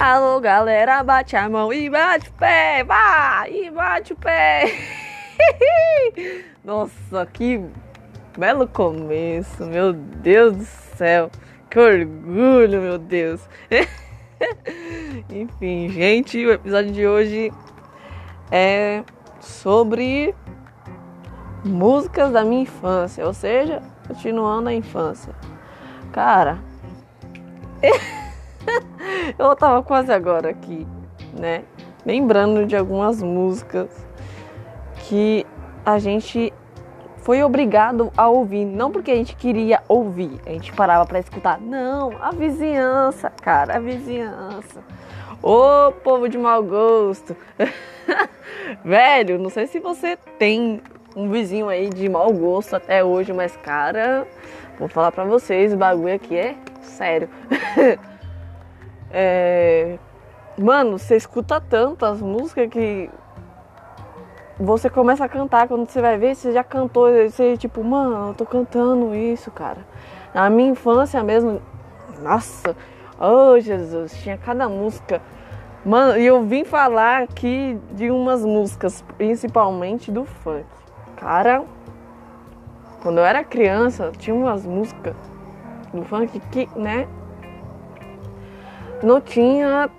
Alô, galera, bate a mão e bate o pé, vai, e bate o pé. Nossa, que belo começo, meu Deus do céu. Que orgulho, meu Deus. Enfim, gente, o episódio de hoje é sobre músicas da minha infância, ou seja, continuando a infância. Cara, eu tava quase agora aqui, né? Lembrando de algumas músicas que a gente foi obrigado a ouvir, não porque a gente queria ouvir, a gente parava para escutar. Não, a vizinhança, cara, a vizinhança. Ô povo de mau gosto. Velho, não sei se você tem um vizinho aí de mau gosto até hoje, mas cara, vou falar pra vocês, o bagulho aqui é sério. é... Mano, você escuta tanto as músicas que você começa a cantar, quando você vai ver, você já cantou, você tipo, mano, eu tô cantando isso, cara. Na minha infância mesmo, nossa, oh Jesus, tinha cada música. Mano, e eu vim falar aqui de umas músicas, principalmente do funk. Cara, quando eu era criança, tinha umas músicas do funk que, né, não tinha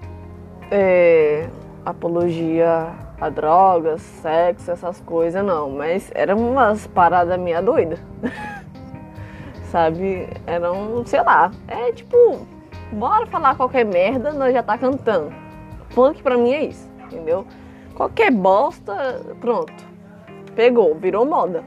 é, apologia a drogas, sexo, essas coisas, não. Mas eram umas paradas meia doida. Sabe? Eram, sei lá. É tipo, bora falar qualquer merda, nós já tá cantando. Funk pra mim é isso, entendeu? Qualquer bosta, pronto. Pegou, virou moda.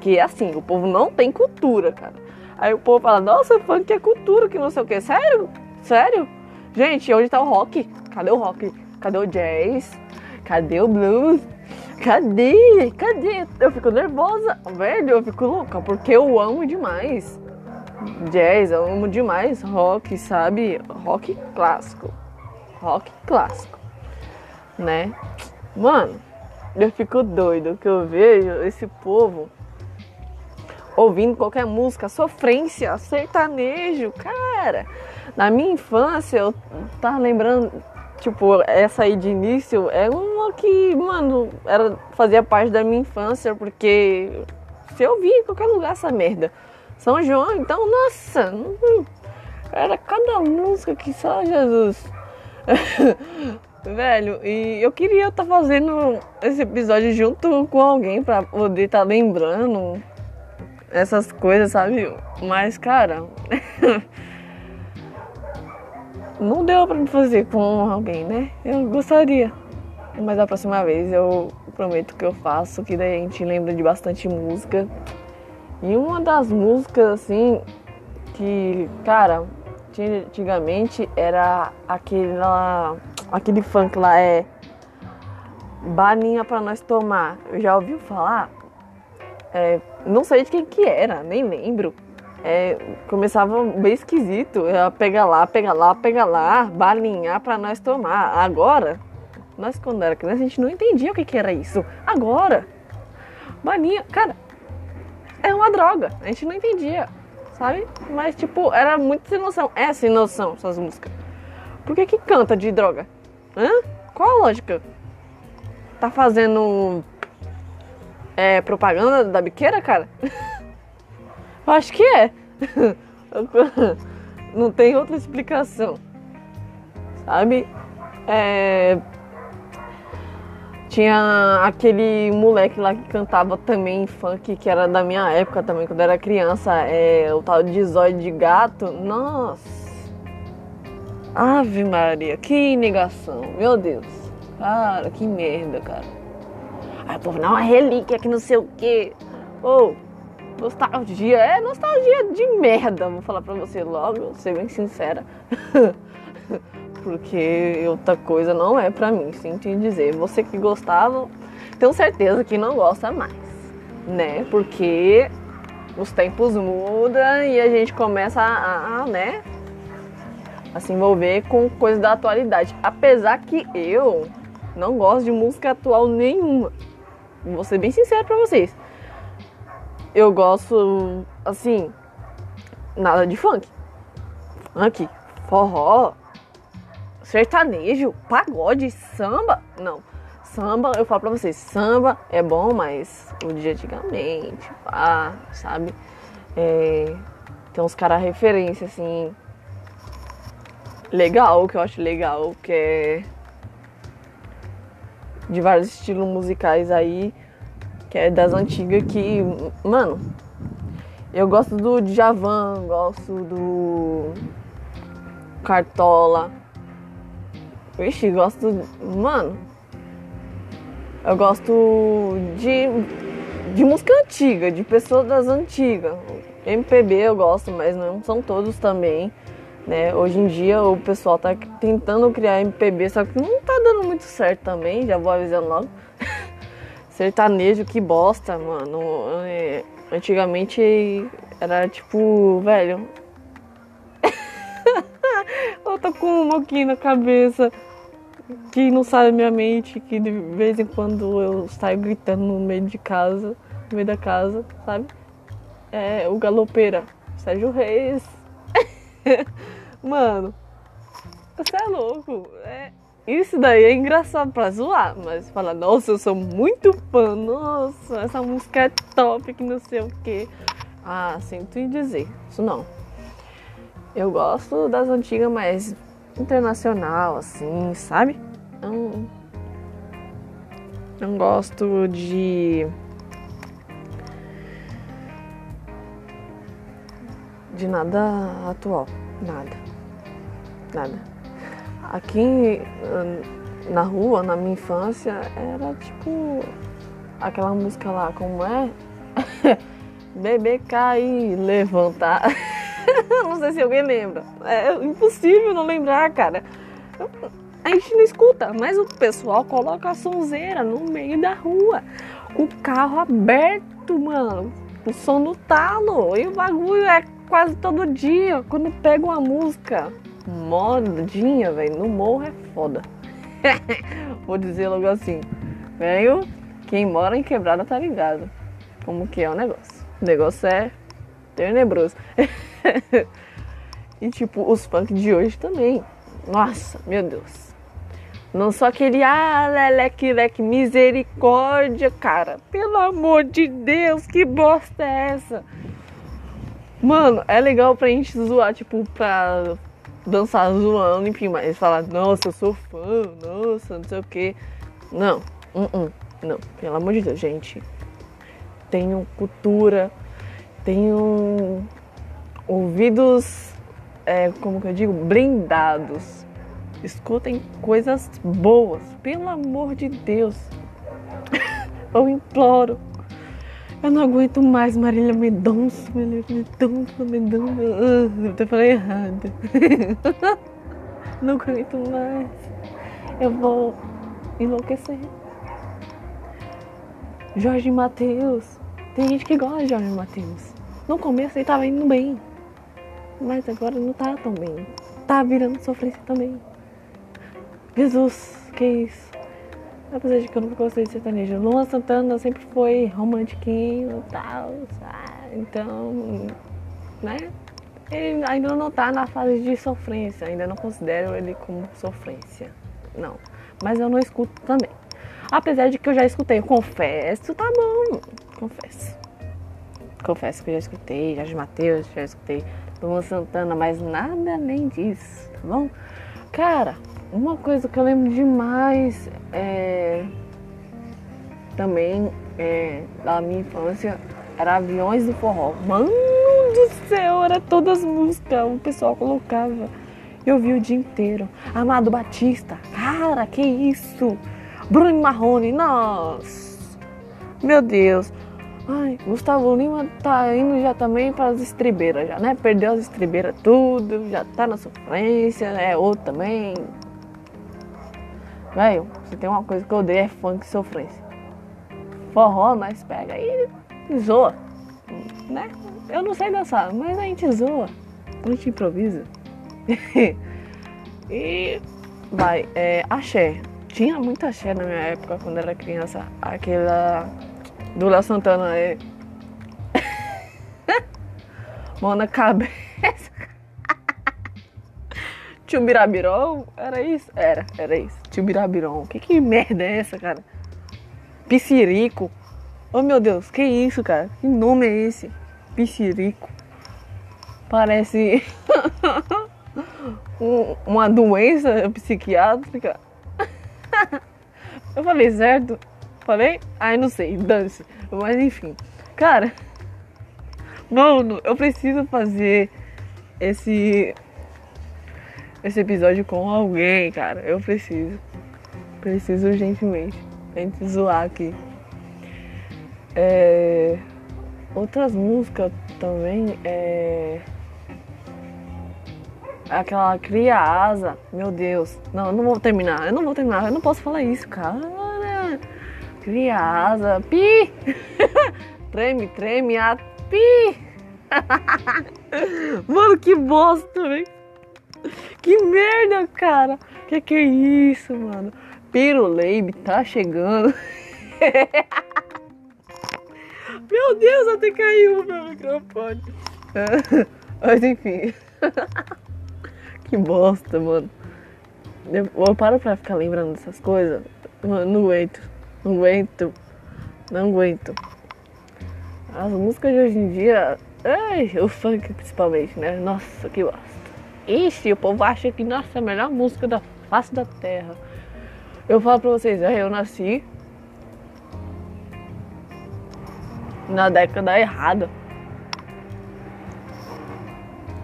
Que é assim, o povo não tem cultura, cara. Aí o povo fala, nossa, funk é cultura, que não sei o que. Sério? Sério? Gente, onde tá o rock? Cadê o rock? Cadê o jazz? Cadê o blues? Cadê? Cadê? Eu fico nervosa, velho, eu fico louca, porque eu amo demais jazz, eu amo demais rock, sabe? Rock clássico. Rock clássico, né? Mano, eu fico doido que eu vejo esse povo ouvindo qualquer música, sofrência, sertanejo, cara. Na minha infância, eu tava lembrando Tipo, essa aí de início é uma que, mano, era, fazia parte da minha infância, porque se eu via em qualquer lugar essa merda. São João, então, nossa, hum, era cada música que só Jesus. Velho, e eu queria estar tá fazendo esse episódio junto com alguém pra poder estar tá lembrando essas coisas, sabe? Mas, cara. não deu para me fazer com alguém, né? Eu gostaria. Mas da próxima vez eu prometo que eu faço, que daí a gente lembra de bastante música. E uma das músicas, assim, que, cara, antigamente era aquela, aquele funk lá, é Balinha pra nós tomar. Já ouviu falar? É, não sei de quem que era, nem lembro é, começava bem esquisito. Ela pega lá, pega lá, pega lá, balinhar para nós tomar. Agora, nós quando era criança, a gente não entendia o que, que era isso. Agora, balinha, cara, é uma droga. A gente não entendia, sabe? Mas, tipo, era muito sem noção. É sem noção essas músicas. Por que, que canta de droga? Hã? Qual a lógica? Tá fazendo é, propaganda da biqueira, cara? Acho que é. Não tem outra explicação. Sabe? É... Tinha aquele moleque lá que cantava também funk, que era da minha época também, quando eu era criança, é, o tal de zóio de gato. Nossa! Ave Maria, que negação, meu Deus. Cara, que merda, cara. Aí o povo, não, é relíquia que não sei o quê. Ô, oh, Nostalgia, é nostalgia de merda, vou falar pra você logo, ser bem sincera. Porque outra coisa não é pra mim, sinto dizer. Você que gostava, tenho certeza que não gosta mais, né? Porque os tempos mudam e a gente começa a, a né? A se envolver com coisas da atualidade. Apesar que eu não gosto de música atual nenhuma. Vou ser bem sincero pra vocês eu gosto, assim, nada de funk. Funk, forró, sertanejo, pagode, samba. Não. Samba, eu falo pra vocês, samba é bom, mas o de antigamente, pá, sabe? É, tem uns caras referência, assim. Legal, que eu acho legal, que é. De vários estilos musicais aí, que é das antigas que. Mano, eu gosto do Djavan, gosto do. Cartola. Vixe, gosto. Mano, eu gosto de, de música antiga, de pessoas das antigas. MPB eu gosto, mas não são todos também. Né? Hoje em dia o pessoal tá tentando criar MPB, só que não tá dando muito certo também, já vou avisando logo. Sertanejo, que bosta, mano. É, antigamente era tipo, velho. eu tô com um moquinho na cabeça que não sai da minha mente, que de vez em quando eu saio gritando no meio de casa, no meio da casa, sabe? É o galopeira, Sérgio Reis. Mano, você é louco. É, isso daí é engraçado pra zoar, mas fala, nossa, eu sou muito fã, nossa, essa música é top, que não sei o que. Ah, sinto em dizer, isso não. Eu gosto das antigas, mas internacional, assim, sabe? Não, não gosto de. de nada atual. Nada. Nada. Aqui na rua, na minha infância, era tipo aquela música lá, como é? Beber, cair, levantar. não sei se alguém lembra. É impossível não lembrar, cara. A gente não escuta, mas o pessoal coloca a sonzeira no meio da rua. Com o carro aberto, mano. O som do talo. E o bagulho é quase todo dia. Quando pega uma música modinha, velho, no morro é foda. Vou dizer logo assim. Velho, quem mora em quebrada tá ligado. Como que é o negócio. O negócio é tenebroso. e tipo, os funk de hoje também. Nossa, meu Deus. Não só aquele, ah, leleque, leque, misericórdia, cara. Pelo amor de Deus, que bosta é essa? Mano, é legal pra gente zoar, tipo, pra dançar zoando, enfim, mas falar, nossa, eu sou fã, nossa, não sei o que. Não, uh -uh, não, pelo amor de Deus, gente. Tenham cultura, tenham ouvidos, é, como que eu digo, blindados. Escutem coisas boas, pelo amor de Deus. eu imploro. Eu não aguento mais Marília Mendonça, Marília Mendonça, Mendonça. Eu até falei errado. não aguento mais. Eu vou enlouquecer. Jorge Matheus. Tem gente que gosta de Jorge Matheus. No começo ele tava indo bem. Mas agora não tá tão bem. Tá virando sofrência também. Jesus, que isso? Apesar de que eu nunca gostei de sertanejo. Luan Santana sempre foi romantiquinho e tal. Então, né? Ele ainda não tá na fase de sofrência. Ainda não considero ele como sofrência. Não. Mas eu não escuto também. Apesar de que eu já escutei, eu confesso, tá bom. Confesso. Confesso que eu já escutei Jorge Matheus, já escutei Luan Santana, mas nada além disso, tá bom? Cara, uma coisa que eu lembro demais é, também é, da minha infância era Aviões do Forró. Mano do céu, era todas as músicas, o pessoal colocava. Eu vi o dia inteiro. Amado Batista, cara, que isso? Bruno Marrone, nossa, meu Deus. Ai, Gustavo Lima tá indo já também para as estribeiras já, né? Perdeu as estribeiras tudo, já tá na sofrência, é outro também. Velho, se tem uma coisa que eu odeio é funk sofrência. Forró, nós pega e zoa, né? Eu não sei dançar, mas a gente zoa, a gente improvisa. e vai, é, axé. Tinha muita axé na minha época quando era criança. Aquela do Léo Santana é. Mão na cabeça. Tio? Era isso? Era, era isso. Tio Birabiron. Que que merda é essa, cara? Piscirico. Oh meu Deus, que isso, cara? Que nome é esse? Piscirico. Parece um, uma doença psiquiátrica. Eu falei certo? Falei? Ai, não sei, dance. Mas enfim. Cara, mano, eu preciso fazer esse esse episódio com alguém, cara. Eu preciso. Preciso urgentemente. A gente zoar aqui. É... Outras músicas também é. Aquela cria asa. Meu Deus. Não, eu não vou terminar. Eu não vou terminar. Eu não posso falar isso, cara. Cria asa. Pi! treme, treme, a pi! Mano, que bosta, velho. Que merda, cara. Que que é isso, mano? Piruleibe tá chegando. meu Deus, até caiu o meu microfone. Mas enfim. que bosta, mano. Eu, eu paro pra ficar lembrando dessas coisas. Mano, não aguento. Não aguento. Não aguento. As músicas de hoje em dia. Ai, o funk principalmente, né? Nossa, que bosta. Ixi, o povo acha que, nossa, é a melhor música da face da terra. Eu falo pra vocês, é, eu nasci na década errada.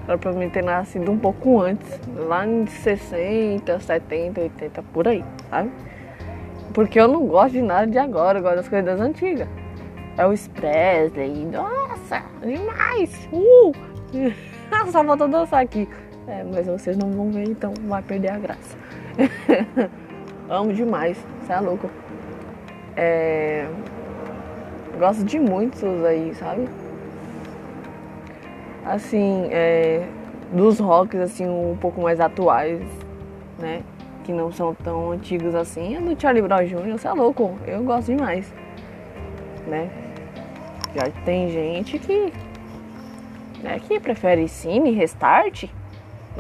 Era pra mim ter nascido um pouco antes, lá em 60, 70, 80, por aí, sabe? Porque eu não gosto de nada de agora, eu gosto das coisas das antigas. É o Presley, nossa, demais! Uh! Só faltou dançar aqui. É, mas vocês não vão ver, então vai perder a graça. Amo demais, você é louco. É... Gosto de muitos aí, sabe? Assim, é... dos rocks assim um pouco mais atuais, né? Que não são tão antigos assim. É do Charlie Brown Jr., você é louco. Eu gosto demais, né? Já tem gente que, né, que prefere cine, restart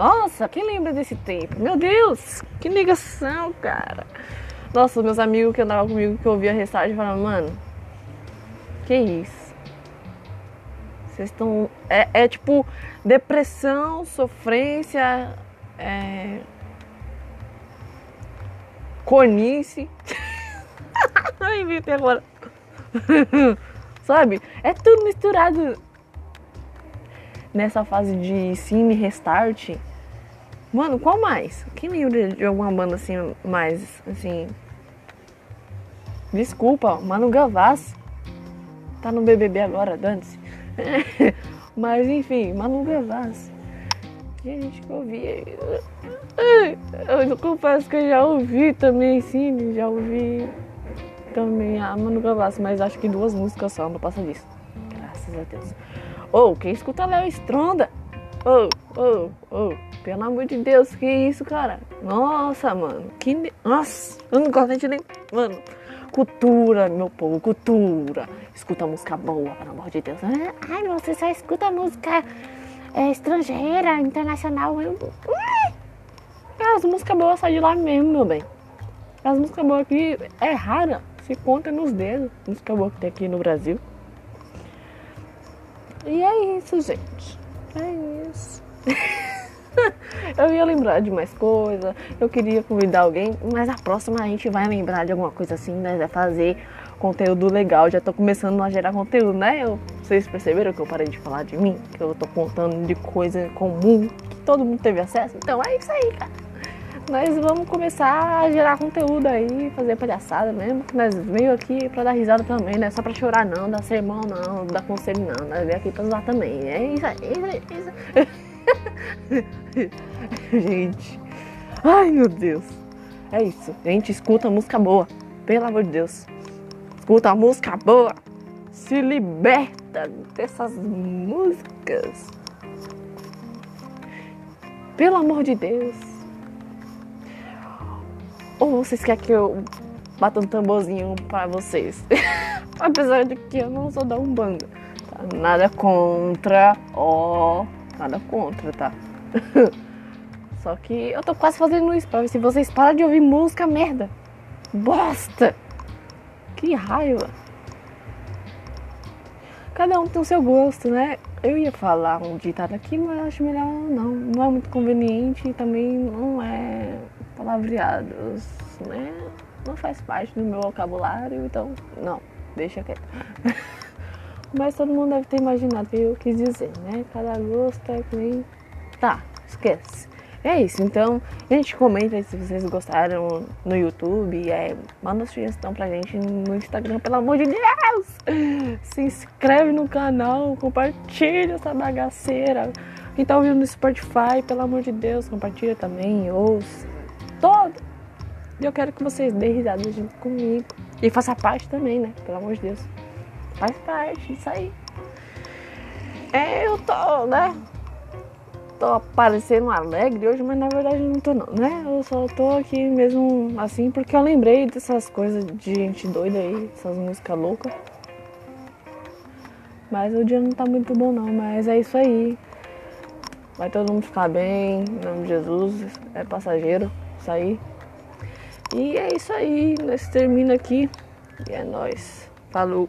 nossa, quem lembra desse tempo? Meu Deus, que negação, cara. Nossa, meus amigos que andavam comigo, que ouviam a restart, falavam, mano, que isso? Vocês estão. É, é, tipo depressão, sofrência, é... cornice. Ai, inventei agora. Sabe? É tudo misturado nessa fase de cine restart. Mano, qual mais? Quem lembra de alguma banda assim mais assim? Desculpa, Manu Gavassi. Tá no BBB agora, dane-se. Mas enfim, Manu Gavassi. Gente, que eu ouvi. Eu confesso que eu já ouvi também, sim, já ouvi também a Manu Gavassi, mas acho que duas músicas só, não passa disso. Graças a Deus. Ô, oh, quem escuta Léo Stronda? Ô, ô, ô, pelo amor de Deus, que isso, cara? Nossa, mano, que. Nossa, eu não gosto de nem. Mano, cultura, meu povo, cultura. Escuta música boa, pelo amor de Deus. Ai, você só escuta música é, estrangeira, internacional. Eu... As músicas boas saem de lá mesmo, meu bem. As músicas boas aqui é rara, se conta nos dedos. Música boa que tem aqui no Brasil. E é isso, gente. É eu ia lembrar de mais coisa, eu queria convidar alguém, mas a próxima a gente vai lembrar de alguma coisa assim, né? Vai fazer conteúdo legal. Já tô começando a gerar conteúdo, né? Eu, vocês perceberam que eu parei de falar de mim? Que eu tô contando de coisa comum que todo mundo teve acesso? Então é isso aí, cara. Nós vamos começar a gerar conteúdo aí, fazer palhaçada mesmo. Nós veio aqui pra dar risada também, não é só pra chorar não, dar sermão não, dar conselho não. Nós veio aqui pra zoar também. É isso aí, isso aí, isso aí. gente. Ai meu Deus. É isso. Gente, escuta música boa. Pelo amor de Deus. Escuta música boa. Se liberta dessas músicas. Pelo amor de Deus. Ou vocês querem que eu bata um tamborzinho pra vocês? Apesar de que eu não sou da Umbanda. Tá? Nada contra. Ó, oh, nada contra, tá? Só que eu tô quase fazendo isso pra ver se vocês param de ouvir música merda. Bosta! Que raiva! Cada um tem o seu gosto, né? Eu ia falar um ditado aqui, mas acho melhor não. Não é muito conveniente e também não é palavreados, né? Não faz parte do meu vocabulário, então não, deixa quieto. mas todo mundo deve ter imaginado o que eu quis dizer, né? Cada gosto é que. Tá, esquece. É isso, então, gente, comenta se vocês gostaram no YouTube, é, manda sugestão pra gente no Instagram, pelo amor de Deus! Se inscreve no canal, compartilha essa bagaceira. Quem tá ouvindo no Spotify, pelo amor de Deus, compartilha também, ouça. Todo! Eu quero que vocês dêem risada junto comigo. E faça parte também, né? Pelo amor de Deus. Faz parte disso aí. É, eu tô, né? tô parecendo alegre hoje, mas na verdade não tô não, né? Eu só tô aqui mesmo assim porque eu lembrei dessas coisas de gente doida aí, essas músicas loucas. Mas o dia não tá muito bom não, mas é isso aí. Vai todo mundo ficar bem, em nome de Jesus, é passageiro, isso aí. E é isso aí, nós termina aqui. E é nóis. Falou.